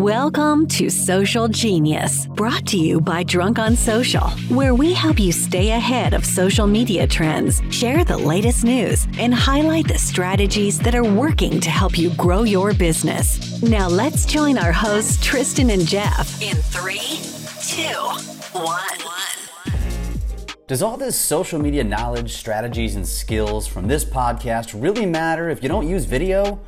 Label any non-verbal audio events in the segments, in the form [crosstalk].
Welcome to Social Genius, brought to you by Drunk on Social, where we help you stay ahead of social media trends, share the latest news, and highlight the strategies that are working to help you grow your business. Now, let's join our hosts, Tristan and Jeff, in three, two, one. Does all this social media knowledge, strategies, and skills from this podcast really matter if you don't use video?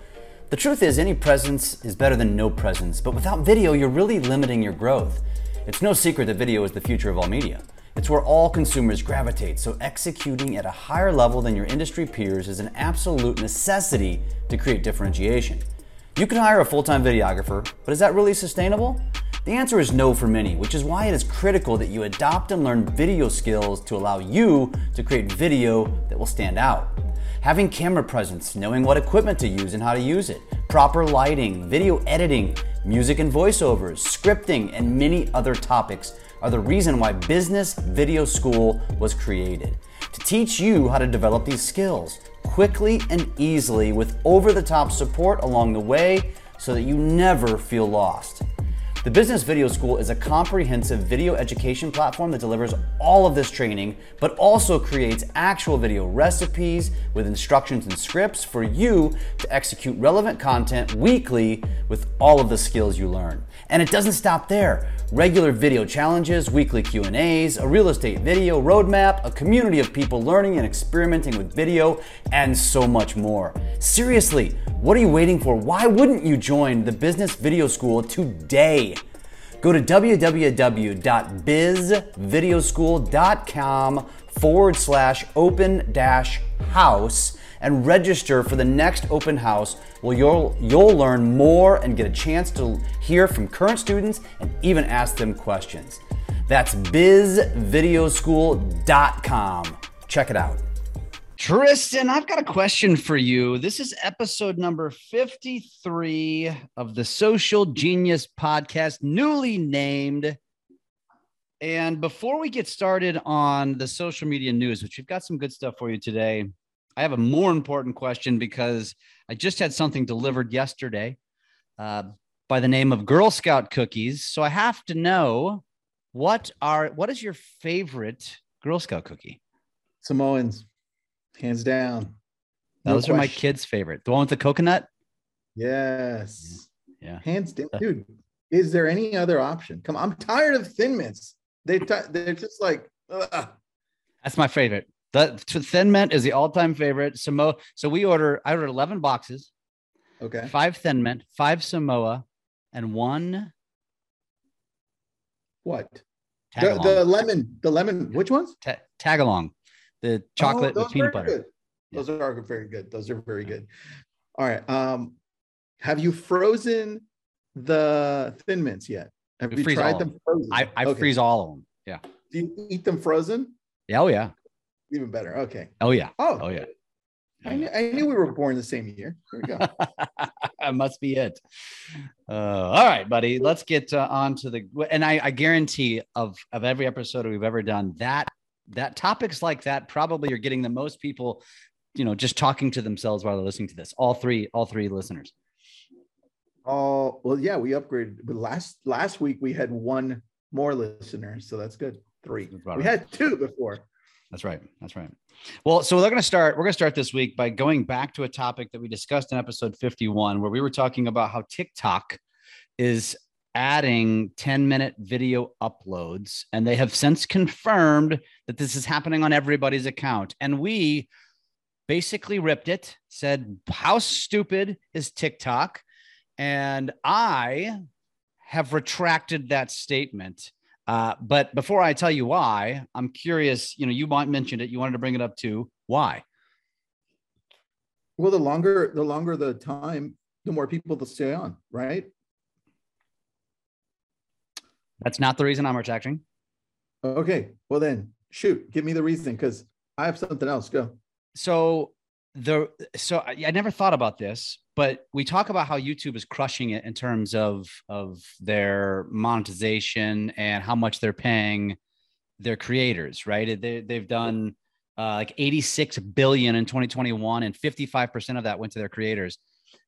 The truth is, any presence is better than no presence, but without video, you're really limiting your growth. It's no secret that video is the future of all media. It's where all consumers gravitate, so executing at a higher level than your industry peers is an absolute necessity to create differentiation. You can hire a full time videographer, but is that really sustainable? The answer is no for many, which is why it is critical that you adopt and learn video skills to allow you to create video that will stand out. Having camera presence, knowing what equipment to use and how to use it, proper lighting, video editing, music and voiceovers, scripting, and many other topics are the reason why Business Video School was created. To teach you how to develop these skills quickly and easily with over the top support along the way so that you never feel lost. The Business Video School is a comprehensive video education platform that delivers all of this training, but also creates actual video recipes with instructions and scripts for you to execute relevant content weekly with all of the skills you learn. And it doesn't stop there. Regular video challenges, weekly Q&As, a real estate video roadmap, a community of people learning and experimenting with video, and so much more. Seriously, what are you waiting for? Why wouldn't you join the Business Video School today? Go to www.bizvideoschool.com forward slash open dash house and register for the next open house where you'll, you'll learn more and get a chance to hear from current students and even ask them questions. That's bizvideoschool.com. Check it out. Tristan, I've got a question for you. This is episode number 53 of the Social Genius podcast, newly named. And before we get started on the social media news, which we've got some good stuff for you today, I have a more important question because I just had something delivered yesterday uh, by the name of Girl Scout cookies. So I have to know what are what is your favorite Girl Scout cookie? Samoans hands down. No Those question. are my kids' favorite. The one with the coconut. Yes. Yeah. Hands down, dude. Is there any other option? Come, on, I'm tired of Thin Mints. They t- they're just like. Ugh. That's my favorite. The Thin Mint is the all-time favorite. Samoa. So we order. I ordered 11 boxes. Okay. Five Thin Mint, five Samoa, and one. What? The, the, lemon. The lemon. Which ones? Ta- tag along the chocolate oh, with peanut butter. Good. Those yeah. are very good. Those are very good. All right. Um, have you frozen the thin mints yet? Have you tried them frozen? I, I okay. freeze all of them. Yeah. Do you eat them frozen? Yeah, oh yeah. Even better. Okay. Oh yeah. Oh, oh yeah. I knew, I knew we were born the same year. There we go. [laughs] that must be it. Uh, all right, buddy. Let's get uh, on to the. And I, I guarantee of of every episode we've ever done, that that topics like that probably are getting the most people, you know, just talking to themselves while they're listening to this. All three, all three listeners. Oh well, yeah, we upgraded. But last last week we had one more listener, so that's good. Three. we right. had two before. That's right. That's right. Well, so we're going to start. We're going to start this week by going back to a topic that we discussed in episode 51, where we were talking about how TikTok is adding 10 minute video uploads, and they have since confirmed that this is happening on everybody's account. And we basically ripped it, said, How stupid is TikTok? And I have retracted that statement. Uh, but before I tell you why, I'm curious. You know, you might mentioned it. You wanted to bring it up too. Why? Well, the longer the longer the time, the more people to stay on, right? That's not the reason I'm retracting. Okay. Well, then shoot, give me the reason because I have something else. Go. So the so I, I never thought about this, but we talk about how YouTube is crushing it in terms of of their monetization and how much they're paying their creators. Right? They they've done uh, like 86 billion in 2021, and 55 percent of that went to their creators.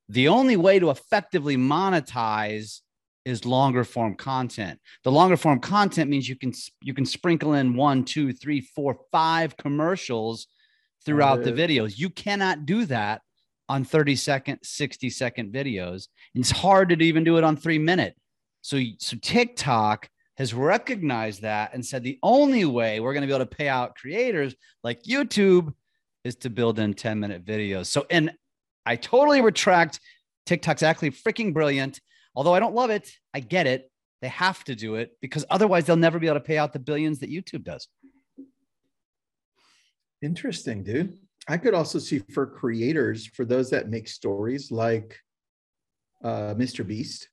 The only way to effectively monetize is longer form content. The longer form content means you can you can sprinkle in one, two, three, four, five commercials throughout the videos. You cannot do that on 30 second, 60 second videos. It's hard to even do it on three minute. So, so TikTok has recognized that and said the only way we're going to be able to pay out creators like YouTube is to build in 10 minute videos. So, and I totally retract TikTok's actually freaking brilliant. Although I don't love it, I get it. They have to do it because otherwise they'll never be able to pay out the billions that YouTube does. Interesting, dude. I could also see for creators, for those that make stories like uh, Mr. Beast,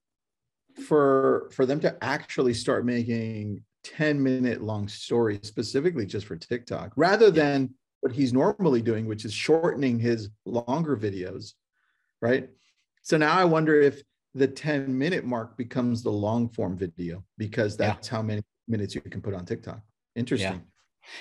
for for them to actually start making 10 minute long stories specifically just for TikTok rather than what he's normally doing, which is shortening his longer videos, right? So now I wonder if the 10 minute mark becomes the long form video because that's yeah. how many minutes you can put on TikTok. Interesting. Yeah.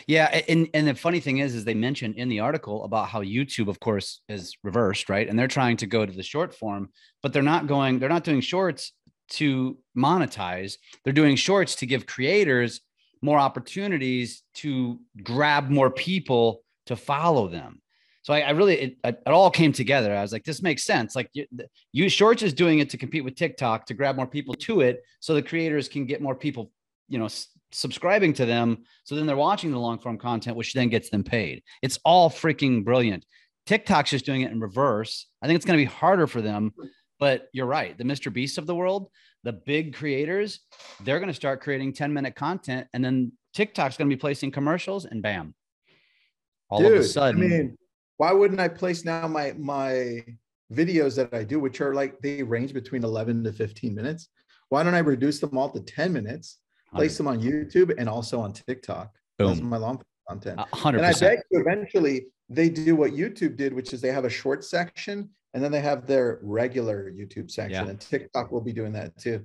Yeah, and and the funny thing is, is they mentioned in the article about how YouTube, of course, is reversed, right? And they're trying to go to the short form, but they're not going. They're not doing shorts to monetize. They're doing shorts to give creators more opportunities to grab more people to follow them. So I, I really, it, it, all came together. I was like, this makes sense. Like you, you Shorts is doing it to compete with TikTok to grab more people to it, so the creators can get more people, you know, subscribing to them. So then they're watching the long form content, which then gets them paid. It's all freaking brilliant. TikTok's just doing it in reverse. I think it's going to be harder for them, but you're right. The Mr. Beast of the world, the big creators, they're going to start creating 10 minute content and then TikTok's going to be placing commercials and bam. All Dude, of a sudden. I mean, why wouldn't I place now my my videos that I do, which are like they range between 11 to 15 minutes? Why don't I reduce them all to 10 minutes place them on YouTube and also on TikTok. Boom. That's my long content. 100%. And I bet you eventually they do what YouTube did, which is they have a short section and then they have their regular YouTube section. Yeah. And TikTok will be doing that too.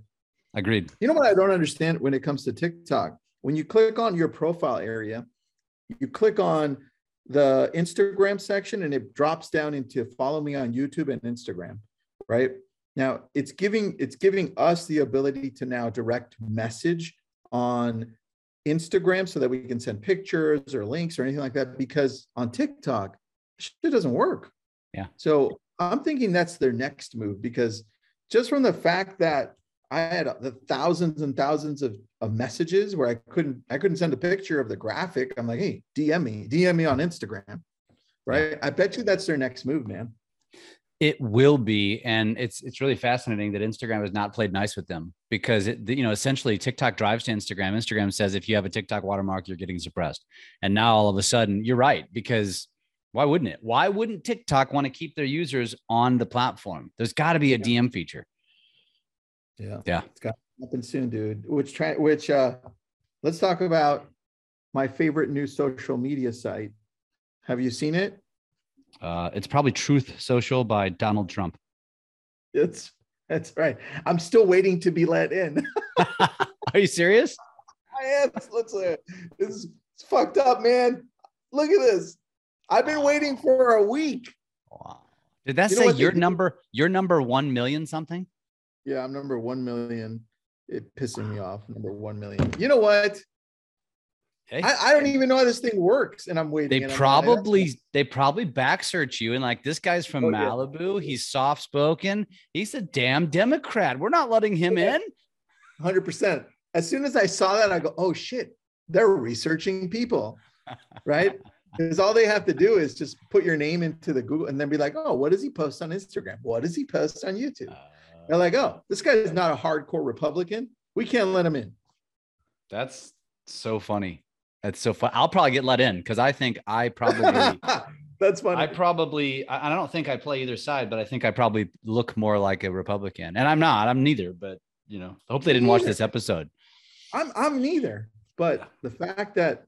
Agreed. You know what I don't understand when it comes to TikTok? When you click on your profile area, you click on the Instagram section and it drops down into follow me on YouTube and Instagram, right? Now it's giving it's giving us the ability to now direct message on Instagram so that we can send pictures or links or anything like that because on TikTok, it doesn't work. Yeah. So I'm thinking that's their next move because just from the fact that I had uh, the thousands and thousands of, of messages where I couldn't I couldn't send a picture of the graphic. I'm like, hey, DM me, DM me on Instagram. Right. I bet you that's their next move, man. It will be, and it's it's really fascinating that Instagram has not played nice with them because it, you know essentially TikTok drives to Instagram. Instagram says if you have a TikTok watermark, you're getting suppressed, and now all of a sudden you're right because why wouldn't it? Why wouldn't TikTok want to keep their users on the platform? There's got to be a DM feature. Yeah, yeah, it's got to happen soon, dude. Which tra- which uh, let's talk about my favorite new social media site. Have you seen it? Uh, it's probably Truth Social by Donald Trump. It's that's right. I'm still waiting to be let in. [laughs] Are you serious? I am. Let's this is it's fucked up, man. Look at this. I've been waiting for a week. Wow. Did that you say your number? Your number one million something? Yeah, I'm number one million. It pissing me off. Number one million. You know what? Hey, I, I, don't even know how this thing works, and I'm waiting. They probably they probably back search you and like this guy's from oh, Malibu. Yeah. He's soft spoken. He's a damn Democrat. We're not letting him in. Hundred percent. As soon as I saw that, I go, "Oh shit! They're researching people, [laughs] right?" Because all they have to do is just put your name into the Google and then be like, "Oh, what does he post on Instagram? What does he post on YouTube?" Uh, They're like, "Oh, this guy is not a hardcore Republican. We can't let him in." That's so funny. That's so fun. I'll probably get let in because I think I probably [laughs] that's funny. I probably I don't think I play either side, but I think I probably look more like a Republican. And I'm not, I'm neither, but you know, I hope they didn't watch this episode. I'm I'm neither. But the fact that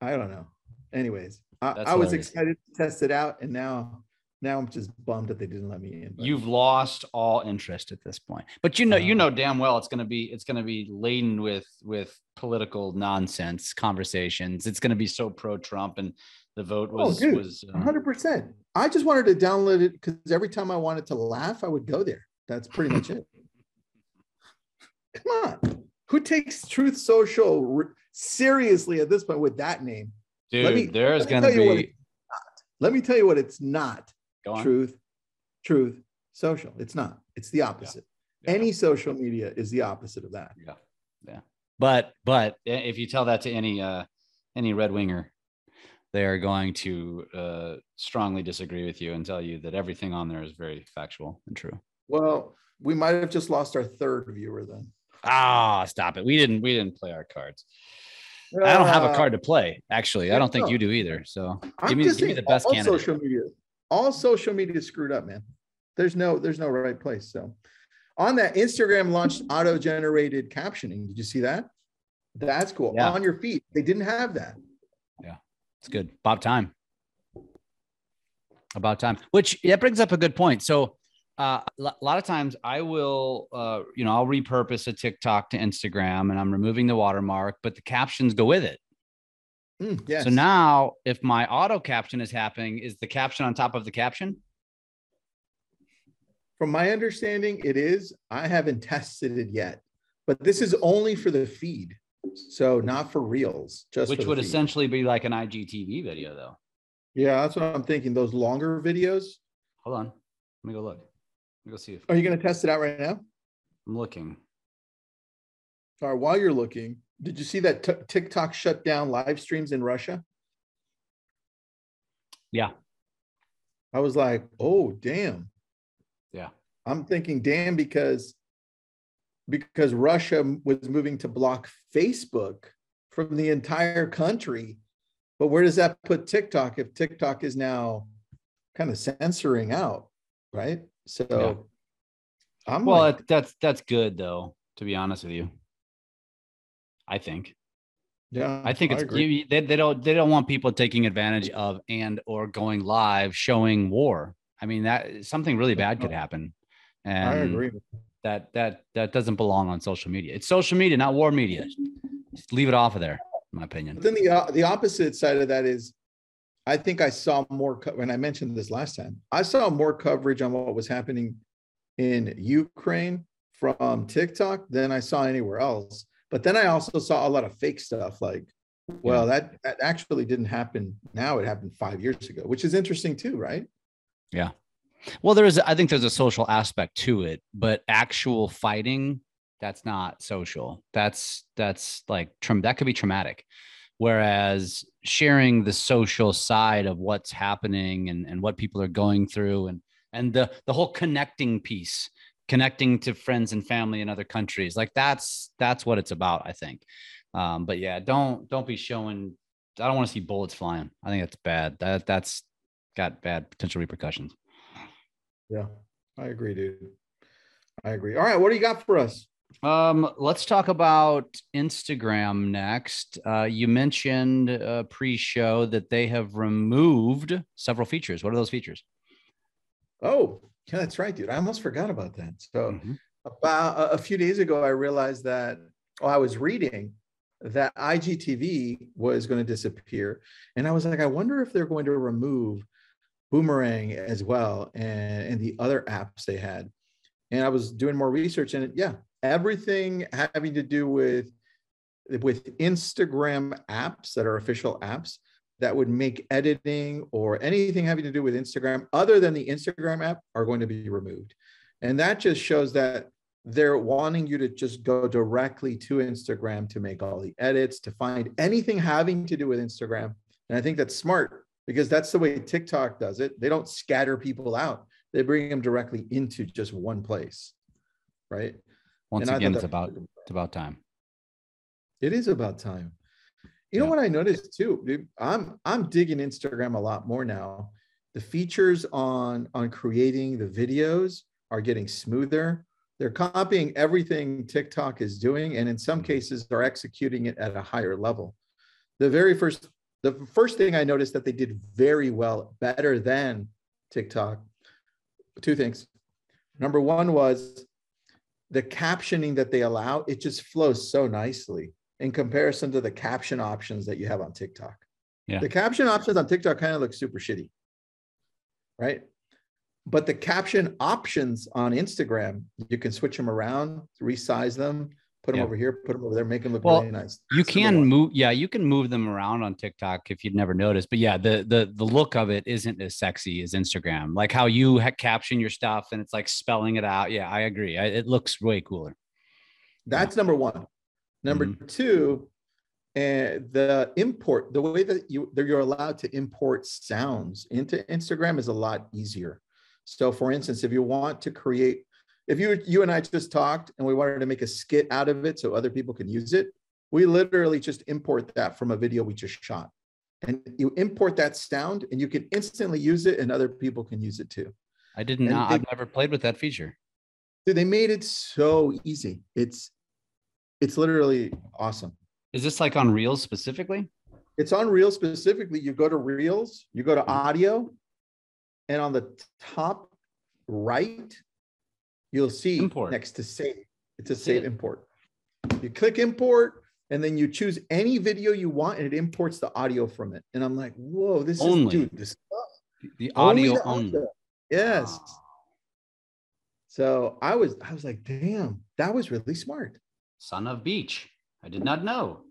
I don't know. Anyways, I, I was excited to test it out, and now now I'm just bummed that they didn't let me in. But. You've lost all interest at this point. But you know, uh, you know damn well it's gonna be it's gonna be laden with with political nonsense conversations. It's gonna be so pro Trump and the vote oh, was oh, dude, was uh, 100%. I just wanted to download it because every time I wanted to laugh, I would go there. That's pretty much it. [laughs] Come on. Who takes Truth Social re- seriously at this point with that name? Dude, me- there's going to tell you what be. Let me tell you what it's not. Truth, truth, social. It's not. It's the opposite. Yeah. Any social media is the opposite of that. Yeah, yeah. But but if you tell that to any uh any red winger, they are going to uh strongly disagree with you and tell you that everything on there is very factual and true. Well, we might have just lost our third viewer then. Ah, stop it. We didn't we didn't play our cards. I don't have a Uh, card to play. Actually, I don't think no. you do either. So I'm give me give me the best candidate. social media. All social media is screwed up, man. There's no there's no right place. So on that, Instagram launched auto-generated captioning. Did you see that? That's cool. Yeah. On your feed. They didn't have that. Yeah. It's good. About time. About time. Which that brings up a good point. So uh, a lot of times I will, uh, you know, I'll repurpose a TikTok to Instagram and I'm removing the watermark, but the captions go with it. Mm, yes. So now if my auto caption is happening, is the caption on top of the caption? From my understanding, it is. I haven't tested it yet, but this is only for the feed. So not for reels, just Which would feed. essentially be like an IGTV video though. Yeah, that's what I'm thinking. Those longer videos. Hold on. Let me go look. Let me go see if Are you going to test it out right now? I'm looking. All right. While you're looking, did you see that Tik- TikTok shut down live streams in Russia? Yeah. I was like, oh damn. Yeah. I'm thinking damn because because Russia was moving to block Facebook from the entire country. But where does that put TikTok if TikTok is now kind of censoring out, right? So I'm Well, like, that's that's good though, to be honest with you. I think. yeah, I think it's you, they, they don't they don't want people taking advantage of and or going live showing war. I mean that something really bad could happen, and I agree. that that that doesn't belong on social media. It's social media, not war media. Just leave it off of there, in my opinion. But then the uh, the opposite side of that is, I think I saw more. Co- when I mentioned this last time, I saw more coverage on what was happening in Ukraine from TikTok than I saw anywhere else. But then I also saw a lot of fake stuff, like, well, that that actually didn't happen. Now it happened five years ago, which is interesting too, right? Yeah. Well, there is I think there's a social aspect to it, but actual fighting that's not social. That's that's like traum- that could be traumatic. Whereas sharing the social side of what's happening and, and what people are going through and and the the whole connecting piece, connecting to friends and family in other countries, like that's that's what it's about, I think. Um, but yeah, don't don't be showing. I don't want to see bullets flying. I think that's bad. That that's got bad potential repercussions. Yeah, I agree, dude. I agree. All right, what do you got for us? Um, let's talk about Instagram next. Uh, you mentioned uh, pre-show that they have removed several features. What are those features? Oh, yeah, that's right, dude. I almost forgot about that. So. Mhm. about a, a few days ago, I realized that oh, I was reading that IGTV was going to disappear, and I was like, I wonder if they're going to remove Boomerang as well and, and the other apps they had. And I was doing more research, and yeah, everything having to do with with Instagram apps that are official apps that would make editing or anything having to do with Instagram other than the Instagram app are going to be removed. And that just shows that they're wanting you to just go directly to Instagram to make all the edits, to find anything having to do with Instagram. And I think that's smart because that's the way TikTok does it. They don't scatter people out, they bring them directly into just one place. Right. Once And again, it's about it's about time. It is about time. You know Yeah. what I noticed too? dude? I'm I'm digging Instagram a lot more now. The features on on creating the videos are getting smoother. They're copying everything TikTok is doing, and in some mm-hmm. cases, they're executing it at a higher level. The very first, the first thing I noticed that they did very well, better than TikTok. Two things. Number one was the captioning that they allow. It just flows so nicely in comparison to the caption options that you have on TikTok. Yeah. The caption options on TikTok kind of look super shitty, right? But the caption options on Instagram, you can switch them around, resize them, put them Yeah. over here, put them over there, make them look Well, really nice. you That's number can move yeah you can move them around on tiktok if you'd never noticed but yeah the the the look of it isn't as sexy as instagram like how you ha- caption your stuff and it's like spelling it out yeah i agree I, it looks way cooler That's number one. Number Mm-hmm. two, and the import, the way that you that you're allowed to import sounds into Instagram is a lot easier. So, for instance, if you want to create, if you you and I just talked and we wanted to make a skit out of it so other people can use it, we literally just import that from a video we just shot, and you import that sound, and you can instantly use it, and other people can use it too. i didn't know i've never played with that feature Dude, they made it so easy. It's it's literally awesome. is this like on reels specifically It's on Reels specifically. You go to Reels, you go to audio, and on the top right, you'll see Import. next to save. It's a save it. import. You click import, and then you choose any video you want, and it imports the audio from it. And I'm like, whoa, this Only. is dude, this The- the only audio the only. audio. Yes. Wow. So I was, I was like, damn, that was really smart. Son of Beach. I did not know.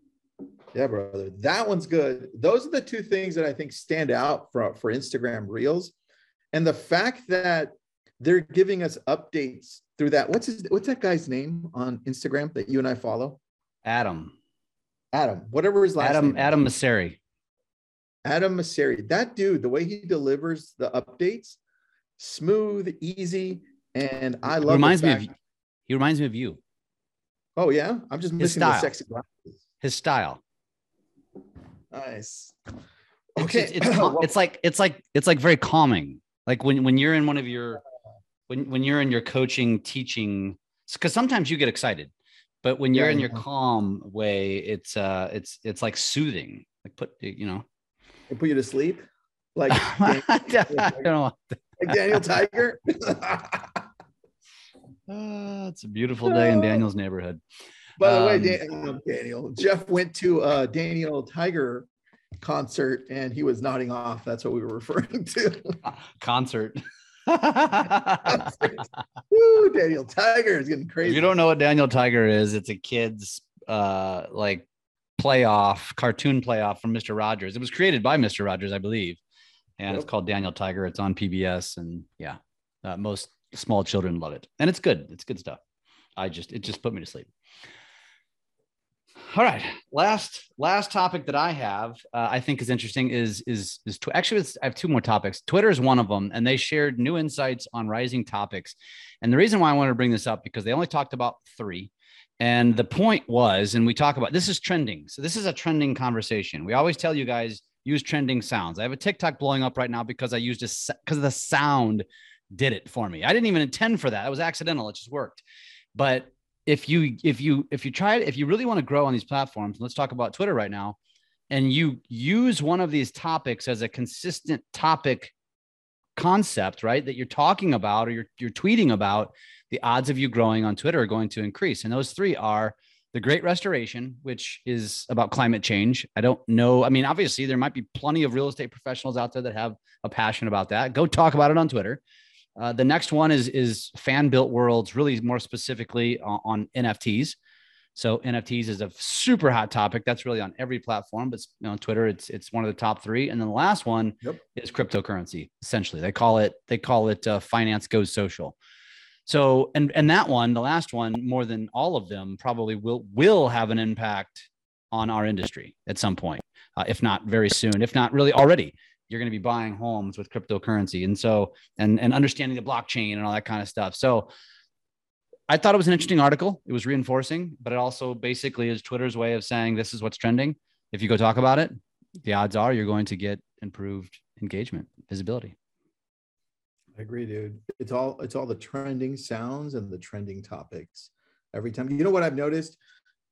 Yeah, brother. That one's good. Those are the two things that I think stand out for, for Instagram Reels. And the fact that they're giving us updates through that. What's his what's that guy's name on Instagram that you and I follow? Adam. Adam, whatever his last Adam name. is. Adam Mosseri. Adam Mosseri. That dude, the way he delivers the updates, smooth, easy, and I love reminds me of he reminds me of you. Oh yeah, I'm just missing the sexy glasses. His style. Nice. Okay, it's, [clears throat] it's, it's like it's like it's like very calming. Like when when you're in one of your when when you're in your coaching teaching because sometimes you get excited, but when you're Yeah, in your yeah. calm way, it's uh it's it's like soothing. Like put you know. they put you to sleep, like [laughs] I don't know. [laughs] like Daniel Tiger. [laughs] Uh, it's a beautiful day in Daniel's neighborhood. By the way, Um, Dan- uh, Daniel, Jeff went to a Daniel Tiger concert and he was nodding off. That's what we were [laughs] referring to. [laughs] Concert. Woo, Daniel Tiger is getting crazy. If you don't know what Daniel Tiger is, it's a kid's uh like playoff, cartoon playoff from Mr. Rogers. It was created by Mr. Rogers, I believe. And it's called Daniel Tiger. It's on PBS. And yeah, uh, most small children love it. And it's good. It's good stuff. I just it just put me to sleep. All right, last last topic that I have, uh, I think is interesting is is is tw- actually I have two more topics. Twitter is one of them, and they shared new insights on rising topics. And the reason why I wanted to bring this up because they only talked about three, and the point was, and we talk about this is trending. So this is a trending conversation. We always tell you guys use trending sounds. I have a TikTok blowing up right now because I used a because of the sound did it for me. I didn't even intend for that. It was accidental. It just worked. But if you if you if you try it, if you really want to grow on these platforms, let's talk about Twitter right now, and you use one of these topics as a consistent topic concept, right? That you're talking about or you're you're tweeting about, the odds of you growing on Twitter are going to increase. And those three are the Great Restoration, which is about climate change. I don't know. I mean, obviously, there might be plenty of real estate professionals out there that have a passion about that. Go talk about it on Twitter. Uh, the next one is is fan built worlds, really more specifically on, on NFTs. So NFTs is a super hot topic. That's really on every platform, but you know, on Twitter, it's it's one of the top three. And then the last one Yep. is cryptocurrency. Essentially, they call it they call it uh, finance goes social. So and and that one, the last one, more than all of them, probably will will have an impact on our industry at some point, uh, if not very soon, if not really already. You're going to be buying homes with cryptocurrency, and so and and understanding the blockchain and all that kind of stuff. So I thought it was an interesting article. It was reinforcing, but it also basically is Twitter's way of saying this is what's trending. If you go talk about it, the odds are you're going to get improved engagement, visibility. I agree, dude. It's all it's all the trending sounds and the trending topics every time. You know what I've noticed,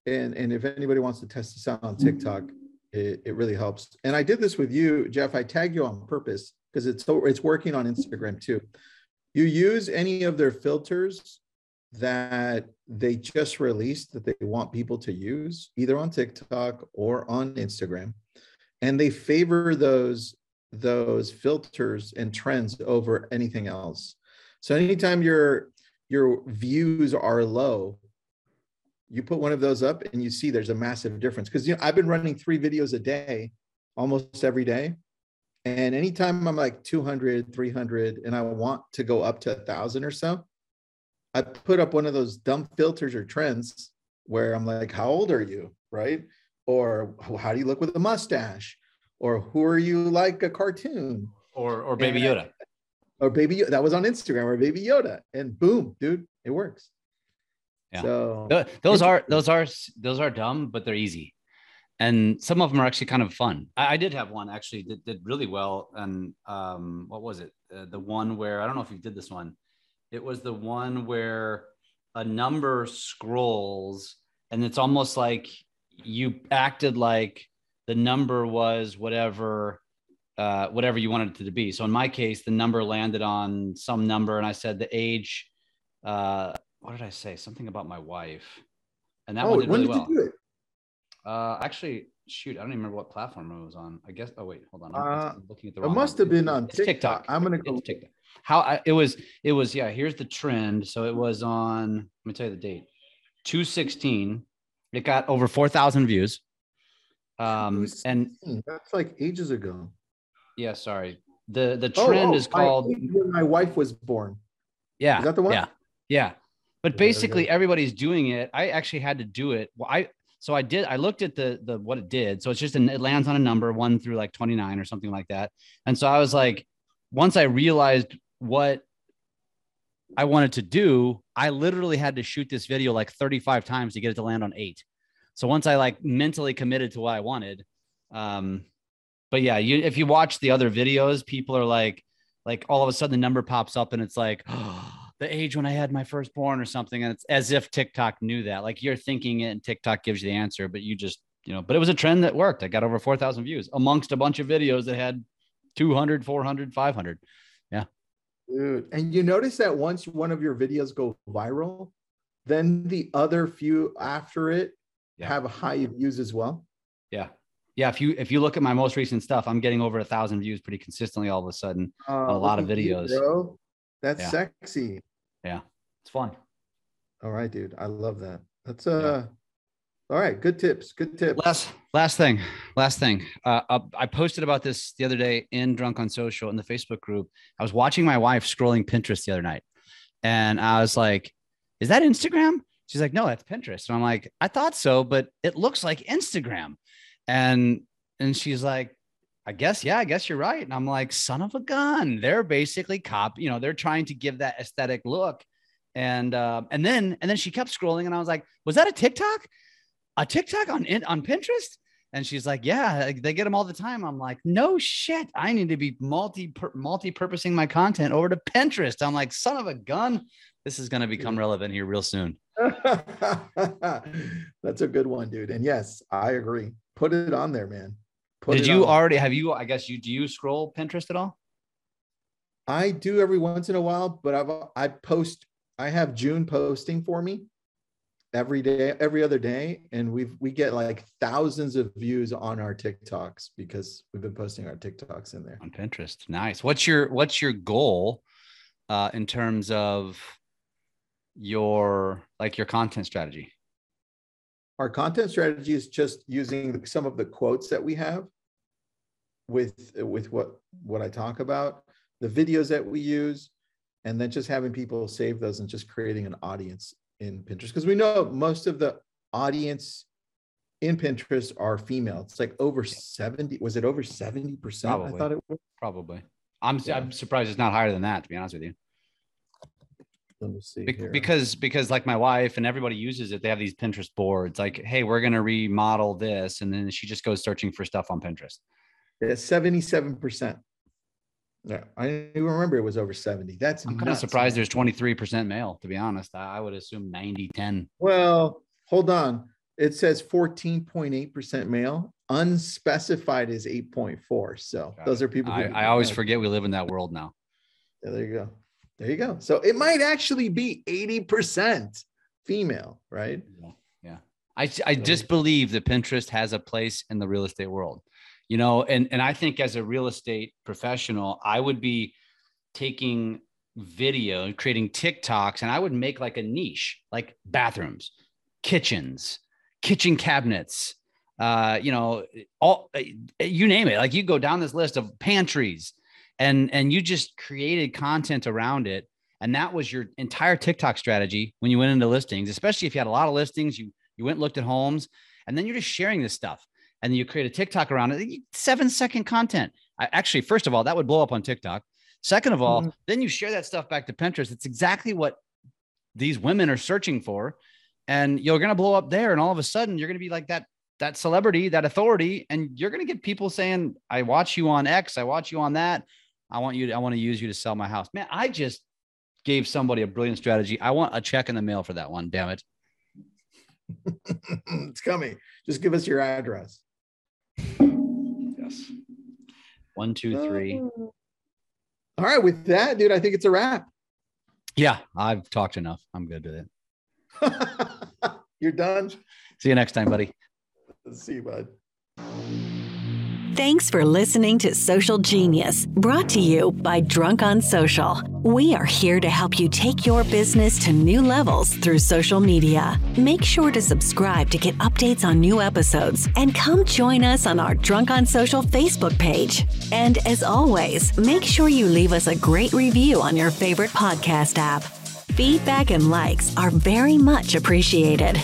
and and if anybody wants to test this out on TikTok, it, it really helps. And I did this with you, Jeff. I tagged you on purpose because it's it's working on Instagram too. You use any of their filters that they just released that they want people to use, either on TikTok or on Instagram, and they favor those those filters and trends over anything else. So anytime your your views are low, you put one of those up and you see there's a massive difference. Because you know i've been running three videos a day almost every day. And anytime i'm like 200 300 and i want to go up to a thousand or so i put up one of those dumb filters or trends where i'm like how old are you? Right? Or how do you look with a mustache? Or who are you like a cartoon? Or or baby And- yoda. or baby Yoda. that was on instagram or baby yoda. And boom dude it works Yeah. so Th- those are those are those are dumb but they're easy and some of them are actually kind of fun i, I did have one actually that did really well and um what was it uh, the one where i don't know if you did this one it was the one where a number scrolls and it's almost like you acted like the number was whatever uh, whatever you wanted it to be. So in my case, the number landed on some number, and I said the age. Uh, what did I say? Something about my wife, and that oh one did when really did well. you do it Uh, actually, shoot, I don't even remember what platform it was on. I guess. Oh wait, hold on. I'm Uh, looking at the Wrong it must one. have been on It's TikTok. I'm gonna go It's TikTok. How I, it was? It was yeah. Here's the trend. So it was on. Let me tell you the date. Two sixteen. It got over four thousand views. Um and 216. that's like ages ago. yeah, sorry. The the Oh, trend oh, is called age when my wife was born. yeah. Is that the one? Yeah. Yeah. But Yeah, there we basically everybody's doing it. I actually had to do it. Well, I so I did I looked at the the what it did. So it's just an, it lands on a number 1 through like 29 or something like that. And so I was like once I realized what I wanted to do, I literally had to shoot this video like 35 times to get it to land on 8. So once I like mentally committed to what I wanted um but yeah, you if you watch the other videos, people are like like all of a sudden the number pops up and it's like [gasps] the age when I had my firstborn or something. And it's as if TikTok knew that. Like you're thinking it and TikTok gives you the answer, but you just, you know, but it was a trend that worked. I got over 4,000 views amongst a bunch of videos that had 200, 400, 500. Dude, and you notice that once one of your videos go viral, then the other few after it Yeah. have high views as well. Yeah. Yeah. If you, if you look at my most recent stuff, I'm getting over a thousand views pretty consistently all of a sudden. Uh, a lot of you, videos. bro. That's Yeah. sexy. Yeah, it's fun. All right, dude. I love that. That's uh all right. Good tips. Good tips. Last last thing, last thing. Uh, uh, I posted about this the other day in Drunk on Social in the Facebook group. I was watching my wife scrolling Pinterest the other night, and I was like, "Is that Instagram?" She's like, "No, that's Pinterest." And I'm like, "I thought so, but it looks like Instagram." And and she's like, "I guess yeah, I guess you're right." And I'm like, "Son of a gun!" They're basically cop. You know, they're trying to give that aesthetic look. And uh, and then and then she kept scrolling, and I was like, "Was that a TikTok?" a TikTok on on Pinterest? And she's like, yeah, they get them all the time. I'm like, no shit. I need to be multi multi-purposing my content over to Pinterest. I'm like, son of a gun. This is going to become relevant here real soon. [laughs] That's a good one, dude. And yes, I agree. Put it on there, man. Did you on. already have you? I guess you do you scroll Pinterest at all? I do every once in a while, but I've I post. I have June posting for me every day, every other day, and we've we get like thousands of views on our TikToks because we've been posting our TikToks in there. On Pinterest. Nice. What's your what's your goal uh, in terms of your like your content strategy? Our content strategy is just using some of the quotes that we have with with what what I talk about, the videos that we use, and then just having people save those and just creating an audience in Pinterest because we know most of the audience in Pinterest are female. It's like over 70. Was it over 70%? I thought it was. Probably. I'm Yeah. I'm surprised it's not higher than that, to be honest with you. Let me see. Be- because because like my wife and everybody uses it they have these pinterest boards like hey we're going to remodel this and then she just goes searching for stuff on pinterest it's 77%. Yeah, I didn't even remember it was over 70. That's i'm kind of surprised there's 23% male to be honest i, would assume 90 10 Well, hold on. It says 14.8% male. Unspecified is 8.4. So Got those are people. I, I always forget we live in that world now Yeah, there you go. There you go. So it might actually be 80% female, right? yeah yeah i, I just believe that pinterest has a place in the real estate world you know and and i think as a real estate professional i would be taking video creating tiktoks and i would make like a niche like bathrooms kitchens, kitchen cabinets, uh, you know, all you name it. Like you go down this list of pantries, and and you just created content around it, and that was your entire TikTok strategy when you went into listings. Especially if you had a lot of listings, you you went looked at homes, and then you're just sharing this stuff, and then you create a TikTok around it. Seven second content. I, actually, first of all, that would blow up on TikTok. Second of all, mm-hmm. then you share that stuff back to Pinterest. It's exactly what these women are searching for. And you're going to blow up there. And all of a sudden, you're going to be like that that celebrity, that authority, and you're going to get people saying, "I watch you on X, I watch you on that. I want you to, I want to use you to sell my house." Man, I just gave somebody a brilliant strategy. I want a check in the mail for that one. Damn it. [laughs] it's coming. Just give us your address. Yes. One, two, three. Uh, all right, with that, dude, I think it's a wrap. Yeah, I've talked enough. I'm good with it. [laughs] You're done. See you next time, buddy. See you, bud. Thanks for listening to Social Genius, brought to you by Drunk on Social. We are here to help you take your business to new levels through social media. Make sure to subscribe to get updates on new episodes and come join us on our Drunk on Social Facebook page. And as always, make sure you leave us a great review on your favorite podcast app. Feedback and likes are very much appreciated.